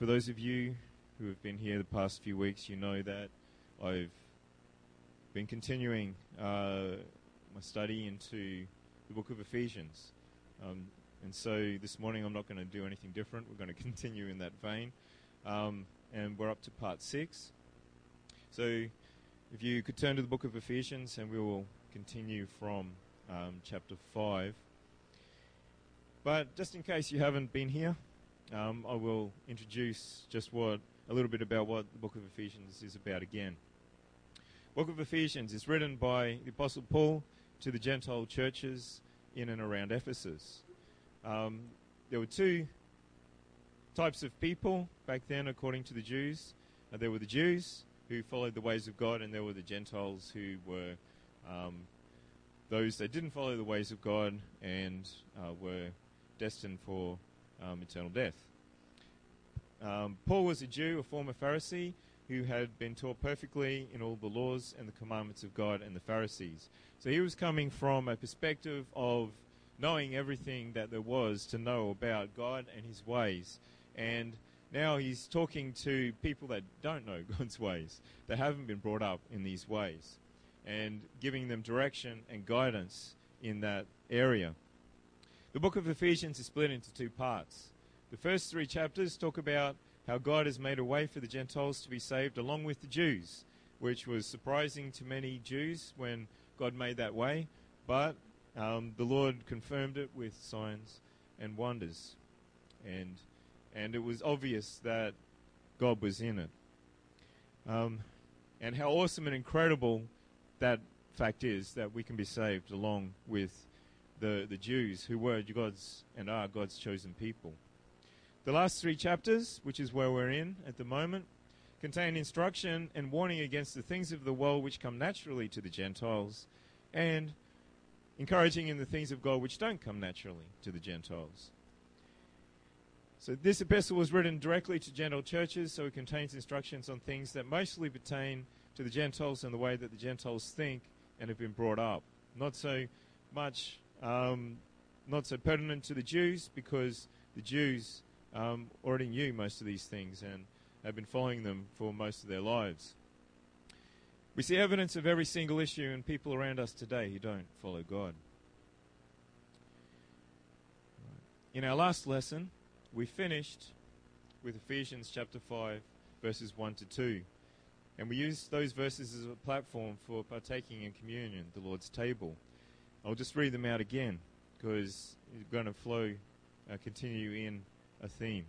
for those of you who have been here the past few weeks, you know that I've been continuing uh, my study into the book of Ephesians. Um, and so this morning I'm not going to do anything different. We're going to continue in that vein. Um, and we're up to part six. So if you could turn to the book of Ephesians and we will continue from um, chapter 5. But just in case you haven't been here, um, I will introduce just what a little bit about what the book of Ephesians is about again. Book of Ephesians is written by the Apostle Paul to the Gentile churches in and around Ephesus. Um, there were two types of people back then, according to the Jews. Uh, there were the Jews who followed the ways of God, and there were the Gentiles who were um, those that didn't follow the ways of God and uh, were destined for um, eternal death. Um, Paul was a Jew, a former Pharisee, who had been taught perfectly in all the laws and the commandments of God and the Pharisees. So he was coming from a perspective of knowing everything that there was to know about God and his ways. And now he's talking to people that don't know God's ways, that haven't been brought up in these ways, and giving them direction and guidance in that area. The book of Ephesians is split into two parts. The first three chapters talk about how God has made a way for the Gentiles to be saved along with the Jews, which was surprising to many Jews when God made that way, but um, the Lord confirmed it with signs and wonders. And, and it was obvious that God was in it. Um, and how awesome and incredible that fact is that we can be saved along with the, the Jews who were God's and are God's chosen people. The last three chapters, which is where we're in at the moment, contain instruction and warning against the things of the world which come naturally to the Gentiles, and encouraging in the things of God which don't come naturally to the Gentiles. So, this epistle was written directly to Gentile churches, so it contains instructions on things that mostly pertain to the Gentiles and the way that the Gentiles think and have been brought up. Not so much, um, not so pertinent to the Jews, because the Jews um, already knew most of these things and have been following them for most of their lives. We see evidence of every single issue in people around us today who don't follow God. In our last lesson, we finished with Ephesians chapter 5, verses 1 to 2. And we used those verses as a platform for partaking in communion, the Lord's table. I'll just read them out again because it's going to flow, uh, continue in a theme.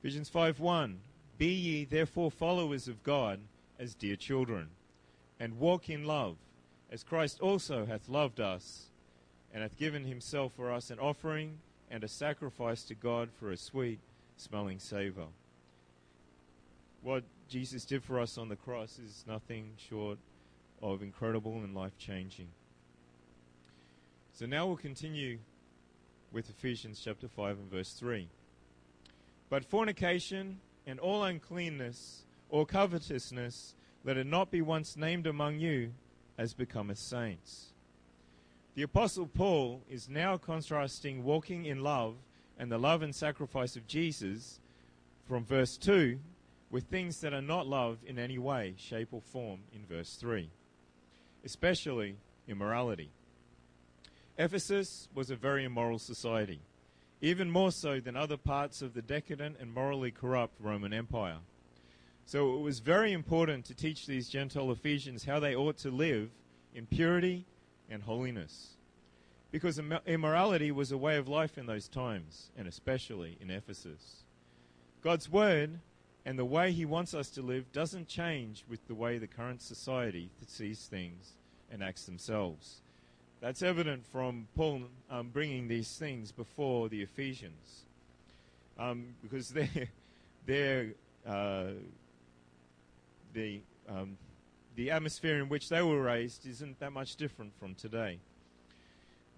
Ephesians 5:1 Be ye therefore followers of God as dear children, and walk in love, as Christ also hath loved us, and hath given himself for us an offering and a sacrifice to God for a sweet smelling savour. What Jesus did for us on the cross is nothing short of incredible and life changing. So now we'll continue with Ephesians chapter 5 and verse 3. But fornication and all uncleanness or covetousness, let it not be once named among you as becometh saints. The Apostle Paul is now contrasting walking in love and the love and sacrifice of Jesus from verse 2 with things that are not love in any way, shape, or form in verse 3, especially immorality. Ephesus was a very immoral society even more so than other parts of the decadent and morally corrupt Roman Empire. So it was very important to teach these Gentile Ephesians how they ought to live in purity and holiness. Because immorality was a way of life in those times, and especially in Ephesus. God's Word and the way He wants us to live doesn't change with the way the current society sees things and acts themselves. That's evident from Paul um, bringing these things before the Ephesians, um, because they're, they're uh, the um, the atmosphere in which they were raised isn't that much different from today.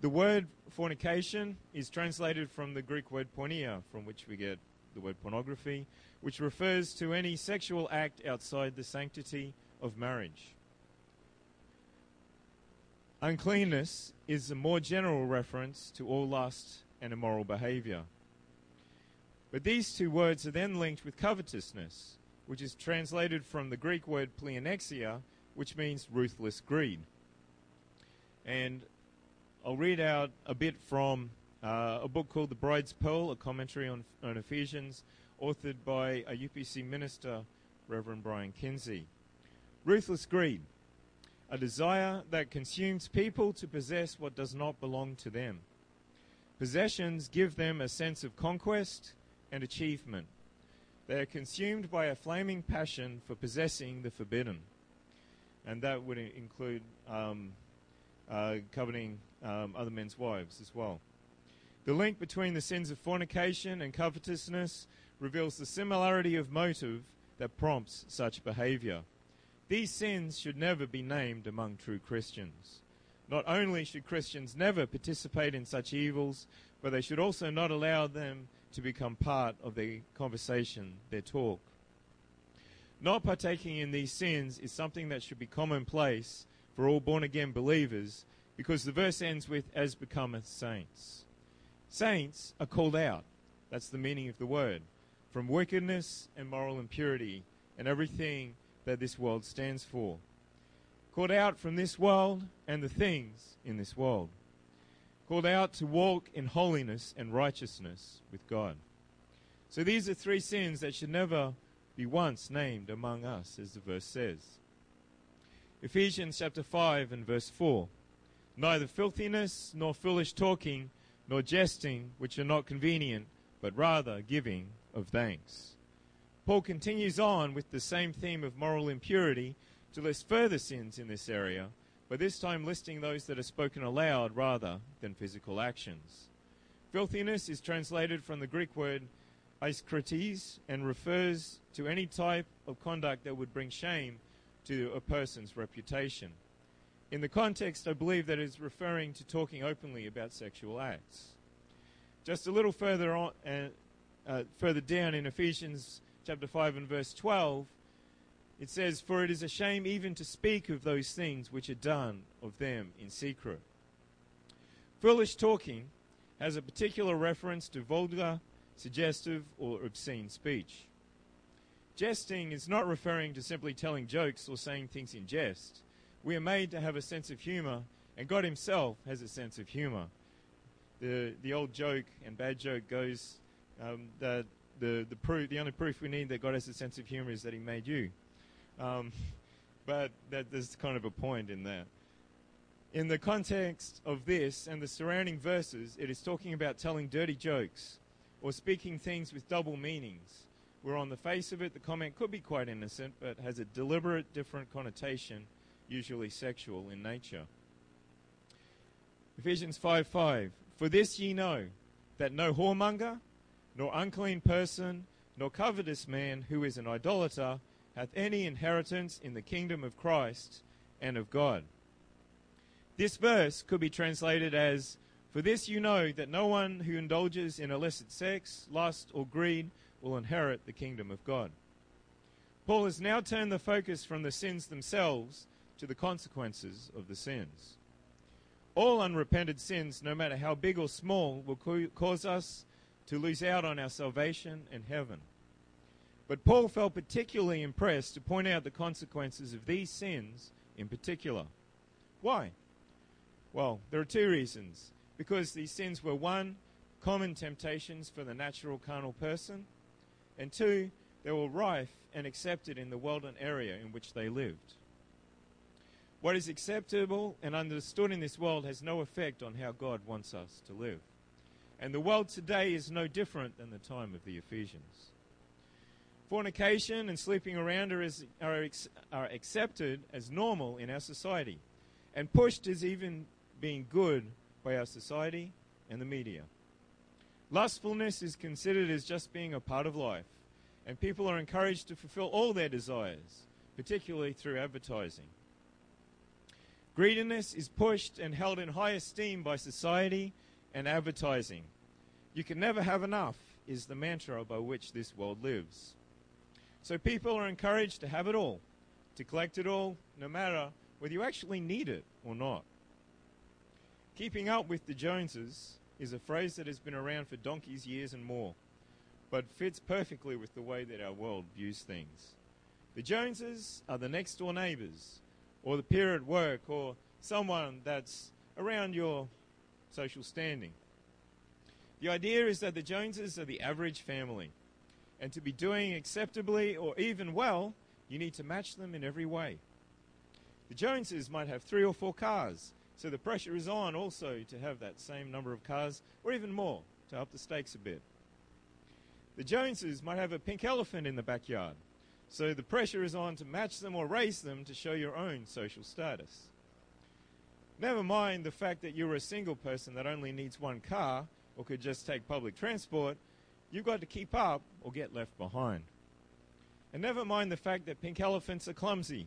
The word fornication is translated from the Greek word porneia, from which we get the word pornography, which refers to any sexual act outside the sanctity of marriage. Uncleanness is a more general reference to all lust and immoral behavior. But these two words are then linked with covetousness, which is translated from the Greek word pleonexia, which means ruthless greed. And I'll read out a bit from uh, a book called The Bride's Pearl, a commentary on, on Ephesians, authored by a UPC minister, Reverend Brian Kinsey. Ruthless greed, a desire that consumes people to possess what does not belong to them. Possessions give them a sense of conquest and achievement. They are consumed by a flaming passion for possessing the forbidden. And that would include um, uh, coveting um, other men's wives as well. The link between the sins of fornication and covetousness reveals the similarity of motive that prompts such behavior. These sins should never be named among true Christians. Not only should Christians never participate in such evils, but they should also not allow them to become part of their conversation, their talk. Not partaking in these sins is something that should be commonplace for all born again believers because the verse ends with, as becometh saints. Saints are called out. That's the meaning of the word. From wickedness and moral impurity and everything that this world stands for. Called out from this world and the things in this world. Called out to walk in holiness and righteousness with God. So these are three sins that should never be once named among us, as the verse says. Ephesians chapter 5 and verse 4. Neither filthiness nor foolish talking nor jesting, which are not convenient, but rather giving of thanks. Paul continues on with the same theme of moral impurity to list further sins in this area, but this time listing those that are spoken aloud rather than physical actions. Filthiness is translated from the Greek word aischrotes and refers to any type of conduct that would bring shame to a person's reputation. In the context, I believe that is referring to talking openly about sexual acts. Just a little further on, uh, uh, further down in Ephesians chapter 5 and verse 12, it says, For it is a shame even to speak of those things which are done of them in secret. Foolish talking has a particular reference to vulgar, suggestive, or obscene speech. Jesting is not referring to simply telling jokes or saying things in jest. We are made to have a sense of humor, and God Himself has a sense of humor. The, the old joke and bad joke goes um, that the, the, proof, the only proof we need that God has a sense of humor is that He made you. Um, but that, there's kind of a point in that. In the context of this and the surrounding verses, it is talking about telling dirty jokes or speaking things with double meanings, where on the face of it the comment could be quite innocent but has a deliberate different connotation usually sexual in nature. Ephesians 5 5. For this ye know, that no whoremonger, nor unclean person, nor covetous man who is an idolater hath any inheritance in the kingdom of Christ and of God. This verse could be translated as For this you know that no one who indulges in illicit sex, lust, or greed will inherit the kingdom of God. Paul has now turned the focus from the sins themselves to the consequences of the sins. All unrepented sins, no matter how big or small, will cause us to lose out on our salvation and heaven. But Paul felt particularly impressed to point out the consequences of these sins in particular. Why? Well, there are two reasons. Because these sins were one, common temptations for the natural carnal person, and two, they were rife and accepted in the world and area in which they lived. What is acceptable and understood in this world has no effect on how God wants us to live. And the world today is no different than the time of the Ephesians. Fornication and sleeping around are, as, are, are accepted as normal in our society and pushed as even being good by our society and the media. Lustfulness is considered as just being a part of life, and people are encouraged to fulfill all their desires, particularly through advertising. Greediness is pushed and held in high esteem by society and advertising. You can never have enough, is the mantra by which this world lives. So people are encouraged to have it all, to collect it all, no matter whether you actually need it or not. Keeping up with the Joneses is a phrase that has been around for donkey's years and more. but fits perfectly with the way that our world views things. The Joneses are the next door neighbors, or the peer at work, or someone that's around your social standing. The idea is that the Joneses are the average family, and to be doing acceptably or even well, you need to match them in every way. The Joneses might have three or four cars, so the pressure is on also to have that same number of cars, or even more, to up the stakes a bit. The Joneses might have a pink elephant in the backyard, so the pressure is on to match them or raise them to show your own social status. Never mind the fact that you're a single person that only needs one car or could just take public transport, you've got to keep up or get left behind. And never mind the fact that pink elephants are clumsy,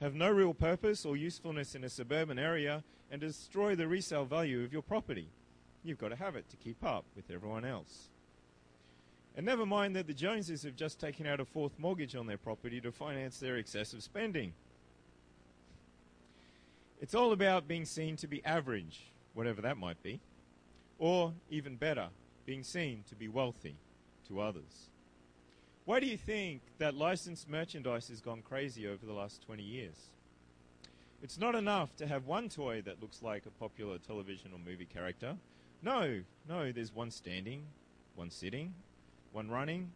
have no real purpose or usefulness in a suburban area, and destroy the resale value of your property. You've got to have it to keep up with everyone else. And never mind that the Joneses have just taken out a fourth mortgage on their property to finance their excessive spending. It's all about being seen to be average, whatever that might be, or even better, being seen to be wealthy to others. Why do you think that licensed merchandise has gone crazy over the last 20 years? It's not enough to have one toy that looks like a popular television or movie character. No, no, there's one standing, one sitting, one running,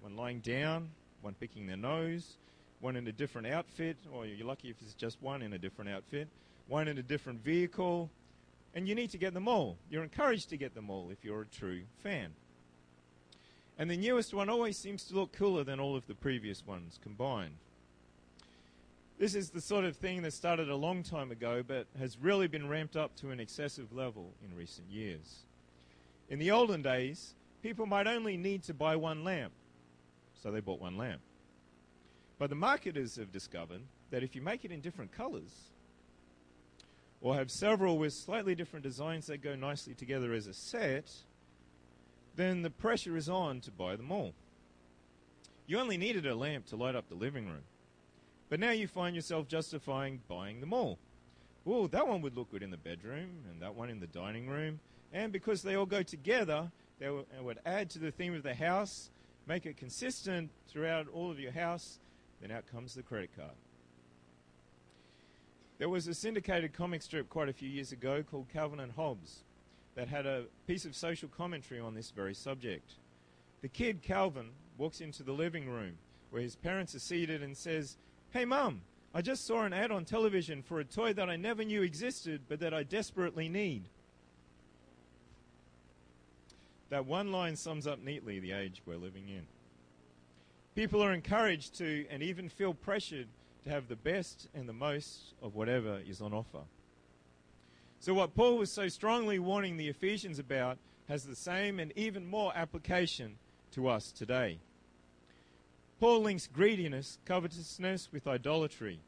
one lying down, one picking their nose, one in a different outfit, or you're lucky if it's just one in a different outfit, one in a different vehicle, and you need to get them all. You're encouraged to get them all if you're a true fan. And the newest one always seems to look cooler than all of the previous ones combined. This is the sort of thing that started a long time ago but has really been ramped up to an excessive level in recent years. In the olden days, people might only need to buy one lamp, so they bought one lamp. But the marketers have discovered that if you make it in different colors, or have several with slightly different designs that go nicely together as a set, then the pressure is on to buy them all. You only needed a lamp to light up the living room. But now you find yourself justifying buying them all. Oh, that one would look good in the bedroom, and that one in the dining room. And because they all go together, they would add to the theme of the house, make it consistent throughout all of your house, then out comes the credit card. There was a syndicated comic strip quite a few years ago called Calvin and Hobbes that had a piece of social commentary on this very subject. The kid, Calvin, walks into the living room where his parents are seated and says, Hey, Mum, I just saw an ad on television for a toy that I never knew existed but that I desperately need. That one line sums up neatly the age we're living in. People are encouraged to and even feel pressured to have the best and the most of whatever is on offer. So, what Paul was so strongly warning the Ephesians about has the same and even more application to us today. Paul links greediness, covetousness, with idolatry.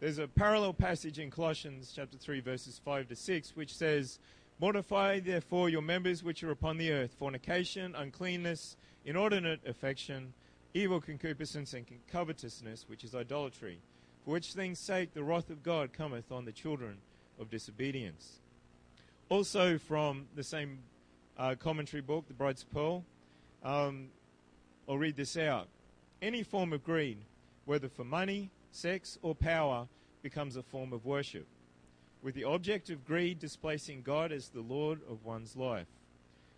There's a parallel passage in Colossians chapter 3 verses 5 to 6 which says, Mortify therefore your members which are upon the earth fornication, uncleanness, inordinate affection, evil concupiscence, and covetousness, which is idolatry. For which things' sake the wrath of God cometh on the children of disobedience. Also, from the same uh, commentary book, The Bride's Pearl, um, I'll read this out. Any form of greed, whether for money, sex, or power, becomes a form of worship with the object of greed displacing God as the Lord of one's life.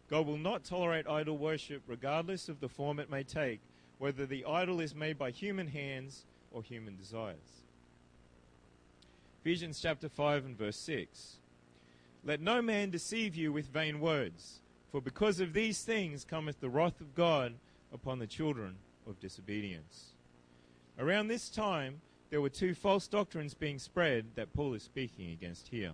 God will not tolerate idol worship regardless of the form it may take, whether the idol is made by human hands or human desires. Ephesians chapter 5 and verse 6. Let no man deceive you with vain words, for because of these things cometh the wrath of God upon the children of disobedience. Around this time, there were two false doctrines being spread that Paul is speaking against here.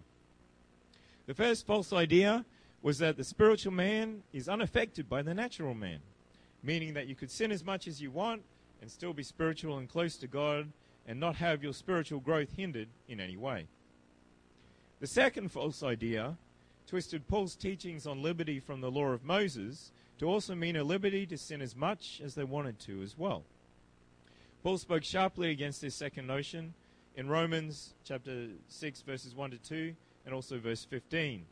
The first false idea was that the spiritual man is unaffected by the natural man, meaning that you could sin as much as you want and still be spiritual and close to God and not have your spiritual growth hindered in any way. The second false idea twisted Paul's teachings on liberty from the law of Moses to also mean a liberty to sin as much as they wanted to as well. Paul spoke sharply against this second notion in Romans chapter 6, verses 1 to 2, and also verse 15.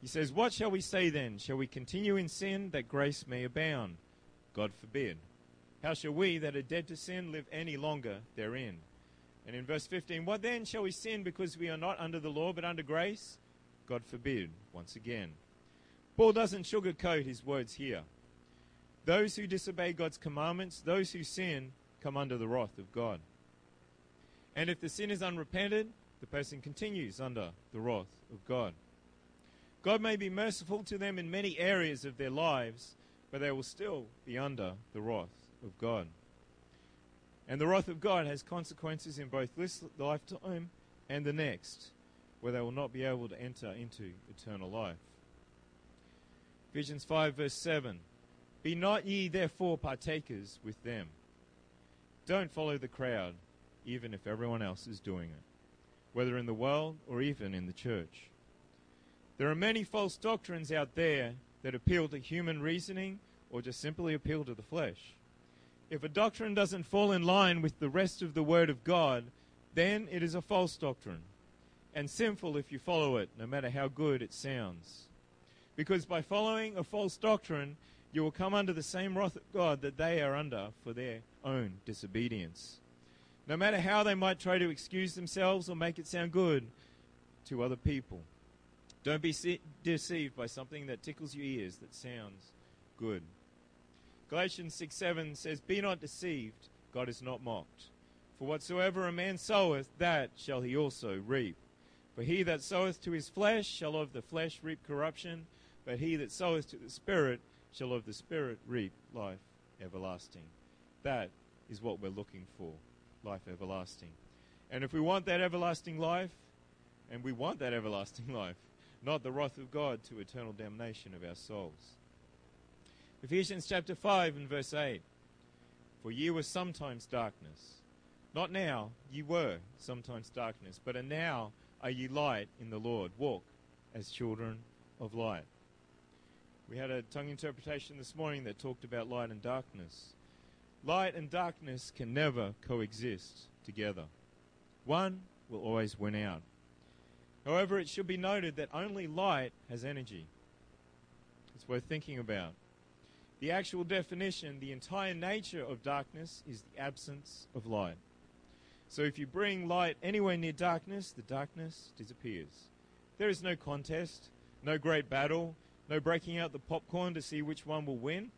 He says, What shall we say then? Shall we continue in sin that grace may abound? God forbid. How shall we that are dead to sin live any longer therein? And in verse 15, what then shall we sin because we are not under the law but under grace? God forbid, once again. Paul doesn't sugarcoat his words here. Those who disobey God's commandments, those who sin, come under the wrath of God. And if the sin is unrepented, the person continues under the wrath of God. God may be merciful to them in many areas of their lives, but they will still be under the wrath of God. And the wrath of God has consequences in both this lifetime and the next, where they will not be able to enter into eternal life. Ephesians 5, verse 7 Be not ye therefore partakers with them. Don't follow the crowd, even if everyone else is doing it, whether in the world or even in the church. There are many false doctrines out there that appeal to human reasoning or just simply appeal to the flesh. If a doctrine doesn't fall in line with the rest of the Word of God, then it is a false doctrine, and sinful if you follow it, no matter how good it sounds. Because by following a false doctrine, you will come under the same wrath of God that they are under for their own disobedience. No matter how they might try to excuse themselves or make it sound good to other people. Don't be deceived by something that tickles your ears that sounds good. Galatians 6 7 says, Be not deceived, God is not mocked. For whatsoever a man soweth, that shall he also reap. For he that soweth to his flesh shall of the flesh reap corruption, but he that soweth to the Spirit shall of the Spirit reap life everlasting. That is what we're looking for life everlasting. And if we want that everlasting life, and we want that everlasting life, not the wrath of God to eternal damnation of our souls. Ephesians chapter 5 and verse 8 For ye were sometimes darkness. Not now, ye were sometimes darkness, but are now are ye light in the Lord. Walk as children of light. We had a tongue interpretation this morning that talked about light and darkness. Light and darkness can never coexist together. One will always win out. However, it should be noted that only light has energy. It's worth thinking about. The actual definition, the entire nature of darkness is the absence of light. So if you bring light anywhere near darkness, the darkness disappears. There is no contest, no great battle, no breaking out the popcorn to see which one will win.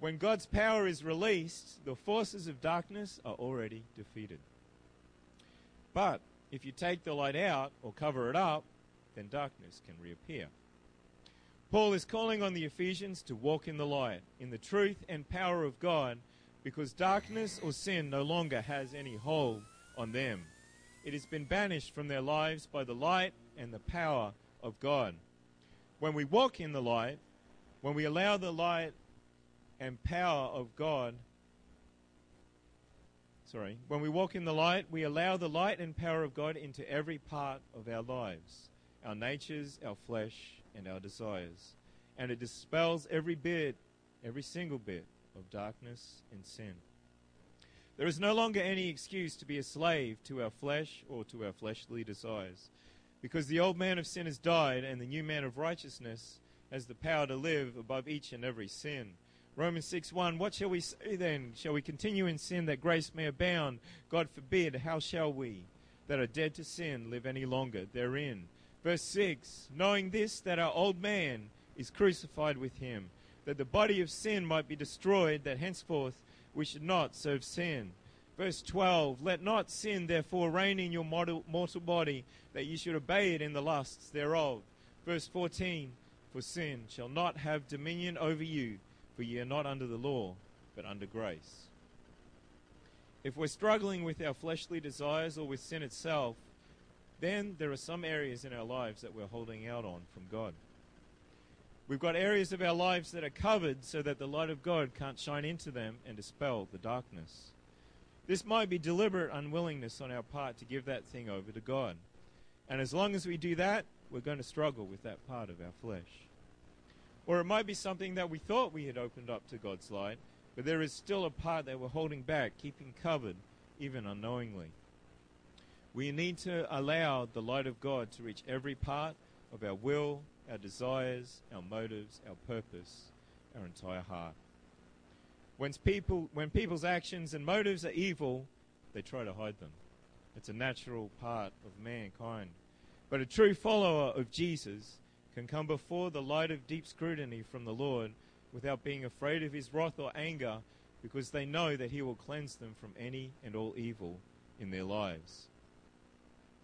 When God's power is released, the forces of darkness are already defeated. But if you take the light out or cover it up, then darkness can reappear. Paul is calling on the Ephesians to walk in the light, in the truth and power of God, because darkness or sin no longer has any hold on them. It has been banished from their lives by the light and the power of God. When we walk in the light, when we allow the light and power of God sorry, when we walk in the light, we allow the light and power of God into every part of our lives our natures, our flesh, and our desires. And it dispels every bit, every single bit of darkness and sin. There is no longer any excuse to be a slave to our flesh or to our fleshly desires, because the old man of sin has died, and the new man of righteousness has the power to live above each and every sin. Romans 6 1 What shall we say then? Shall we continue in sin that grace may abound? God forbid. How shall we that are dead to sin live any longer therein? Verse 6 Knowing this, that our old man is crucified with him, that the body of sin might be destroyed, that henceforth we should not serve sin. Verse 12 Let not sin therefore reign in your mortal, body, that ye should obey it in the lusts thereof. Verse 14 For sin shall not have dominion over you for ye are not under the law, but under grace. If we're struggling with our fleshly desires or with sin itself, then there are some areas in our lives that we're holding out on from God. We've got areas of our lives that are covered so that the light of God can't shine into them and dispel the darkness. This might be deliberate unwillingness on our part to give that thing over to God. And as long as we do that, we're going to struggle with that part of our flesh. Or it might be something that we thought we had opened up to God's light, but there is still a part that we're holding back, keeping covered, even unknowingly. We need to allow the light of God to reach every part of our will, our desires, our motives, our purpose, our entire heart. When, people, when people's actions and motives are evil, they try to hide them. It's a natural part of mankind. But a true follower of Jesus can come before the light of deep scrutiny from the Lord without being afraid of his wrath or anger because they know that he will cleanse them from any and all evil in their lives.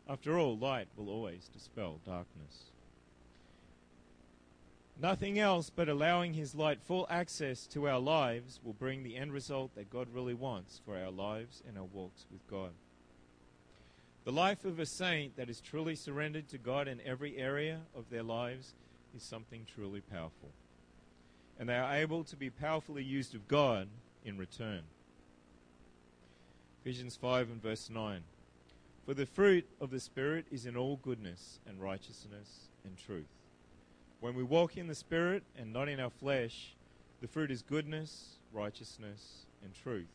After all, light will always dispel darkness. Nothing else but allowing His light full access to our lives will bring the end result that God really wants for our lives and our walks with God. The life of a saint that is truly surrendered to God in every area of their lives is something truly powerful. And they are able to be powerfully used of God in return. Ephesians 5 and verse 9. For the fruit of the Spirit is in all goodness and righteousness and truth when we walk in the Spirit and not in our flesh, the fruit is goodness, righteousness, and truth.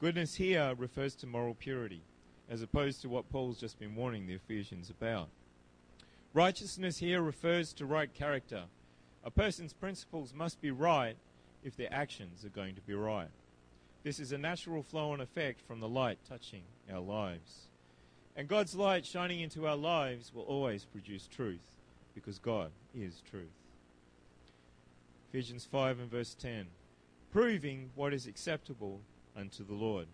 Goodness here refers to moral purity, as opposed to what Paul's just been warning the Ephesians about. Righteousness here refers to right character. A person's principles must be right if their actions are going to be right. This is a natural flow and effect from the light touching our lives. And God's light shining into our lives will always produce truth because God is truth. Ephesians 5 and verse 10 proving what is acceptable unto the Lord.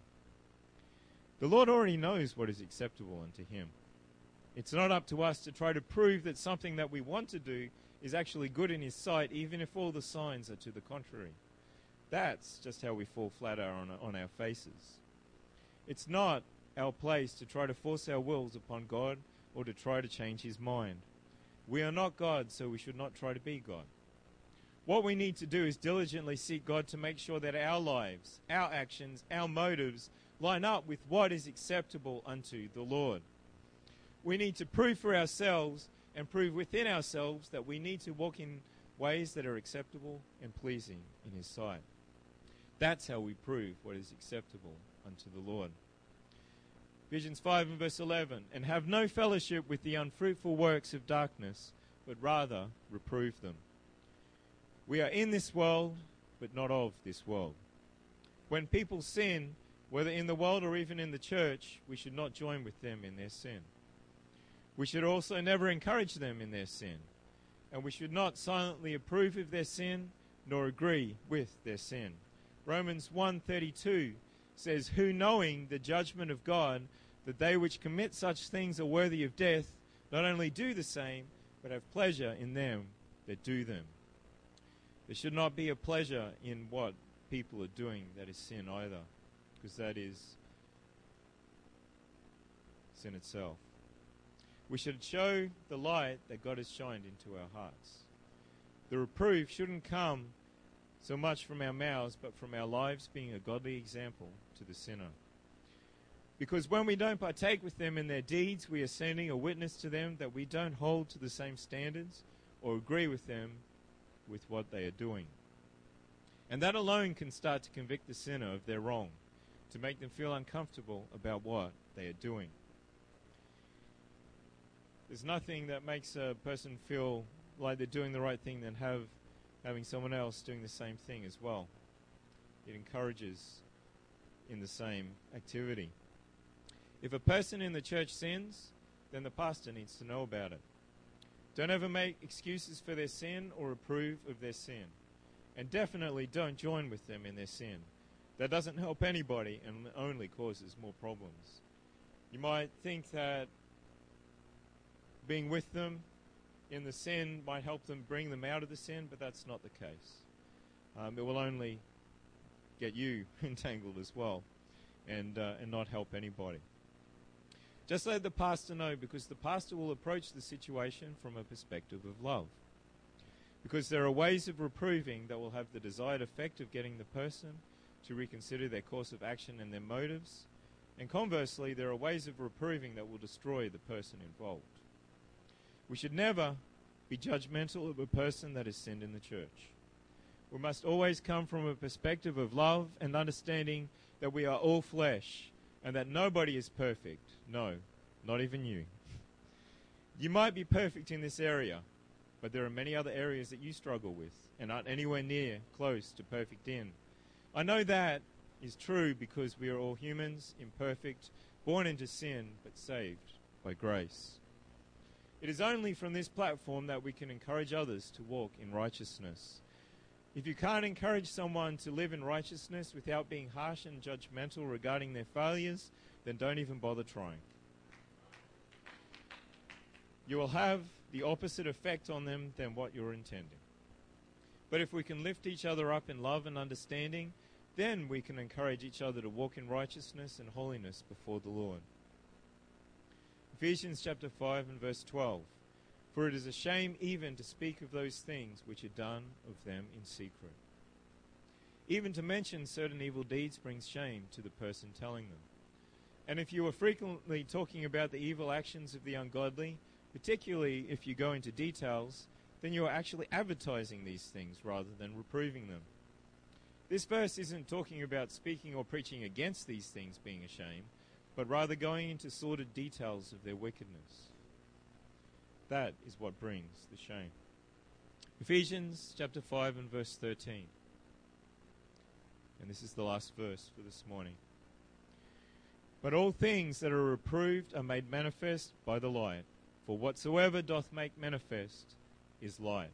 The Lord already knows what is acceptable unto Him. It's not up to us to try to prove that something that we want to do is actually good in His sight, even if all the signs are to the contrary. That's just how we fall flat on, on our faces. It's not our place to try to force our wills upon God or to try to change His mind. We are not God, so we should not try to be God. What we need to do is diligently seek God to make sure that our lives, our actions, our motives line up with what is acceptable unto the Lord. We need to prove for ourselves and prove within ourselves that we need to walk in ways that are acceptable and pleasing in His sight. That's how we prove what is acceptable unto the Lord. Ephesians 5 and verse 11. And have no fellowship with the unfruitful works of darkness, but rather reprove them. We are in this world, but not of this world. When people sin, whether in the world or even in the church, we should not join with them in their sin. We should also never encourage them in their sin. And we should not silently approve of their sin nor agree with their sin. Romans 1:32 says, Who knowing the judgment of God, that they which commit such things are worthy of death, not only do the same, but have pleasure in them that do them. There should not be a pleasure in what people are doing that is sin either, because that is sin itself. We should show the light that God has shined into our hearts. The reproof shouldn't come so much from our mouths, but from our lives being a godly example to the sinner. Because when we don't partake with them in their deeds, we are sending a witness to them that we don't hold to the same standards or agree with them with what they are doing. And that alone can start to convict the sinner of their wrong, to make them feel uncomfortable about what they are doing. There's nothing that makes a person feel like they're doing the right thing than have having someone else doing the same thing as well. It encourages in the same activity. If a person in the church sins, then the pastor needs to know about it. Don't ever make excuses for their sin or approve of their sin. And definitely don't join with them in their sin. That doesn't help anybody and only causes more problems. You might think that being with them in the sin might help them bring them out of the sin, but that's not the case. Um, it will only get you entangled as well and, uh, and not help anybody. Just let the pastor know because the pastor will approach the situation from a perspective of love. Because there are ways of reproving that will have the desired effect of getting the person to reconsider their course of action and their motives. And conversely, there are ways of reproving that will destroy the person involved. We should never be judgmental of a person that has sinned in the church. We must always come from a perspective of love and understanding that we are all flesh and that nobody is perfect. No, not even you. You might be perfect in this area, but there are many other areas that you struggle with and aren't anywhere near close to perfect in. I know that is true because we are all humans, imperfect, born into sin, but saved by grace. It is only from this platform that we can encourage others to walk in righteousness. If you can't encourage someone to live in righteousness without being harsh and judgmental regarding their failures, then don't even bother trying. You will have the opposite effect on them than what you're intending. But if we can lift each other up in love and understanding, then we can encourage each other to walk in righteousness and holiness before the Lord. Ephesians chapter 5 and verse 12. For it is a shame even to speak of those things which are done of them in secret. Even to mention certain evil deeds brings shame to the person telling them. And if you are frequently talking about the evil actions of the ungodly, particularly if you go into details, then you are actually advertising these things rather than reproving them. This verse isn't talking about speaking or preaching against these things being a shame, but rather going into sordid details of their wickedness. That is what brings the shame. Ephesians chapter 5 and verse 13. And this is the last verse for this morning. But all things that are reproved are made manifest by the light, for whatsoever doth make manifest is light.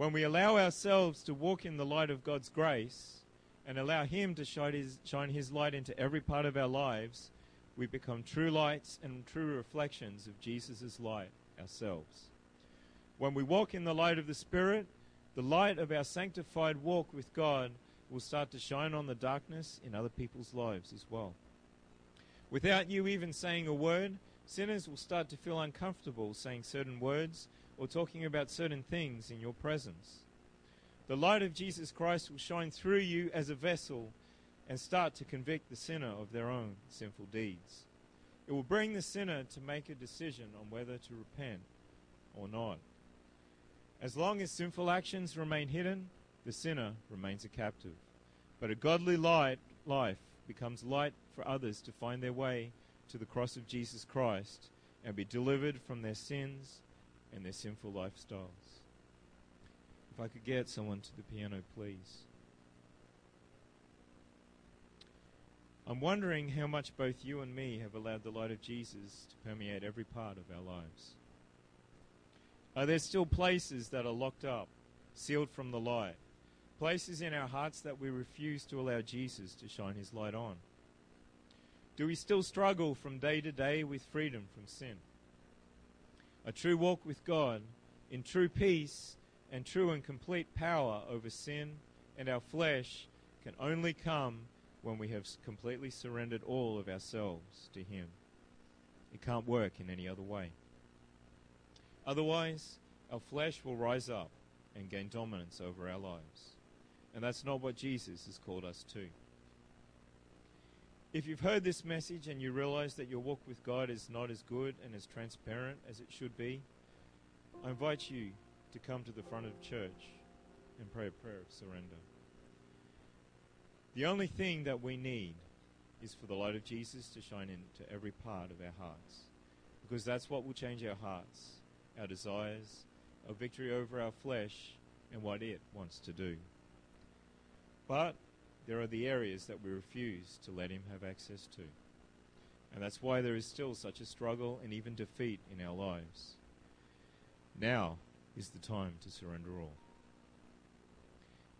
When we allow ourselves to walk in the light of God's grace and allow Him to shine His, shine his light into every part of our lives, we become true lights and true reflections of Jesus' light ourselves. When we walk in the light of the Spirit, the light of our sanctified walk with God will start to shine on the darkness in other people's lives as well. Without you even saying a word, sinners will start to feel uncomfortable saying certain words or talking about certain things in your presence. The light of Jesus Christ will shine through you as a vessel and start to convict the sinner of their own sinful deeds. It will bring the sinner to make a decision on whether to repent or not. As long as sinful actions remain hidden, the sinner remains a captive. But a godly light life becomes light for others to find their way to the cross of Jesus Christ and be delivered from their sins and their sinful lifestyles. If I could get someone to the piano, please. I'm wondering how much both you and me have allowed the light of Jesus to permeate every part of our lives. Are there still places that are locked up, sealed from the light? Places in our hearts that we refuse to allow Jesus to shine his light on? Do we still struggle from day to day with freedom from sin? A true walk with God in true peace and true and complete power over sin and our flesh can only come when we have completely surrendered all of ourselves to Him. It can't work in any other way. Otherwise, our flesh will rise up and gain dominance over our lives. And that's not what Jesus has called us to. If you've heard this message and you realize that your walk with God is not as good and as transparent as it should be, I invite you to come to the front of church and pray a prayer of surrender. The only thing that we need is for the light of Jesus to shine into every part of our hearts. Because that's what will change our hearts, our desires, our victory over our flesh, and what it wants to do. But there are the areas that we refuse to let Him have access to. And that's why there is still such a struggle and even defeat in our lives. Now is the time to surrender all.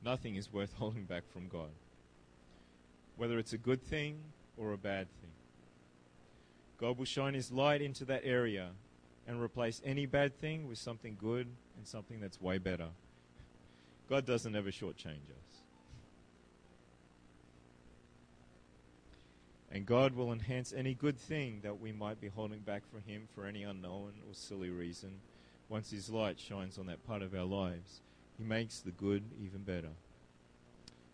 Nothing is worth holding back from God whether it's a good thing or a bad thing. God will shine His light into that area and replace any bad thing with something good and something that's way better. God doesn't ever shortchange us. And God will enhance any good thing that we might be holding back from Him for any unknown or silly reason. Once His light shines on that part of our lives, He makes the good even better.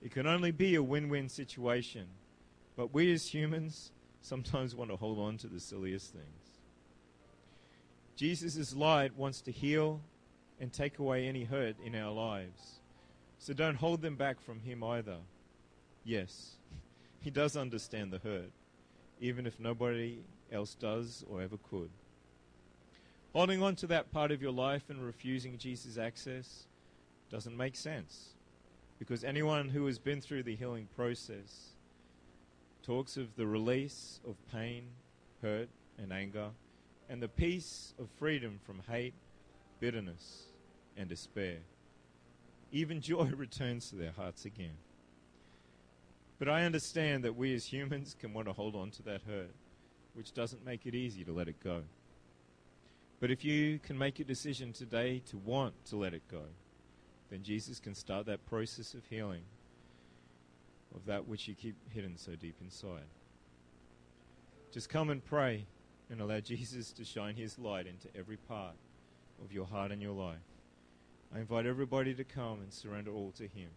It can only be a win win situation. But we as humans sometimes want to hold on to the silliest things. Jesus' light wants to heal and take away any hurt in our lives. So don't hold them back from Him either. Yes, He does understand the hurt, even if nobody else does or ever could. Holding on to that part of your life and refusing Jesus' access doesn't make sense. Because anyone who has been through the healing process talks of the release of pain, hurt, and anger, and the peace of freedom from hate, bitterness, and despair. Even joy returns to their hearts again. But I understand that we as humans can want to hold on to that hurt, which doesn't make it easy to let it go. But if you can make a decision today to want to let it go, then Jesus can start that process of healing of that which you keep hidden so deep inside. Just come and pray and allow Jesus to shine his light into every part of your heart and your life. I invite everybody to come and surrender all to him.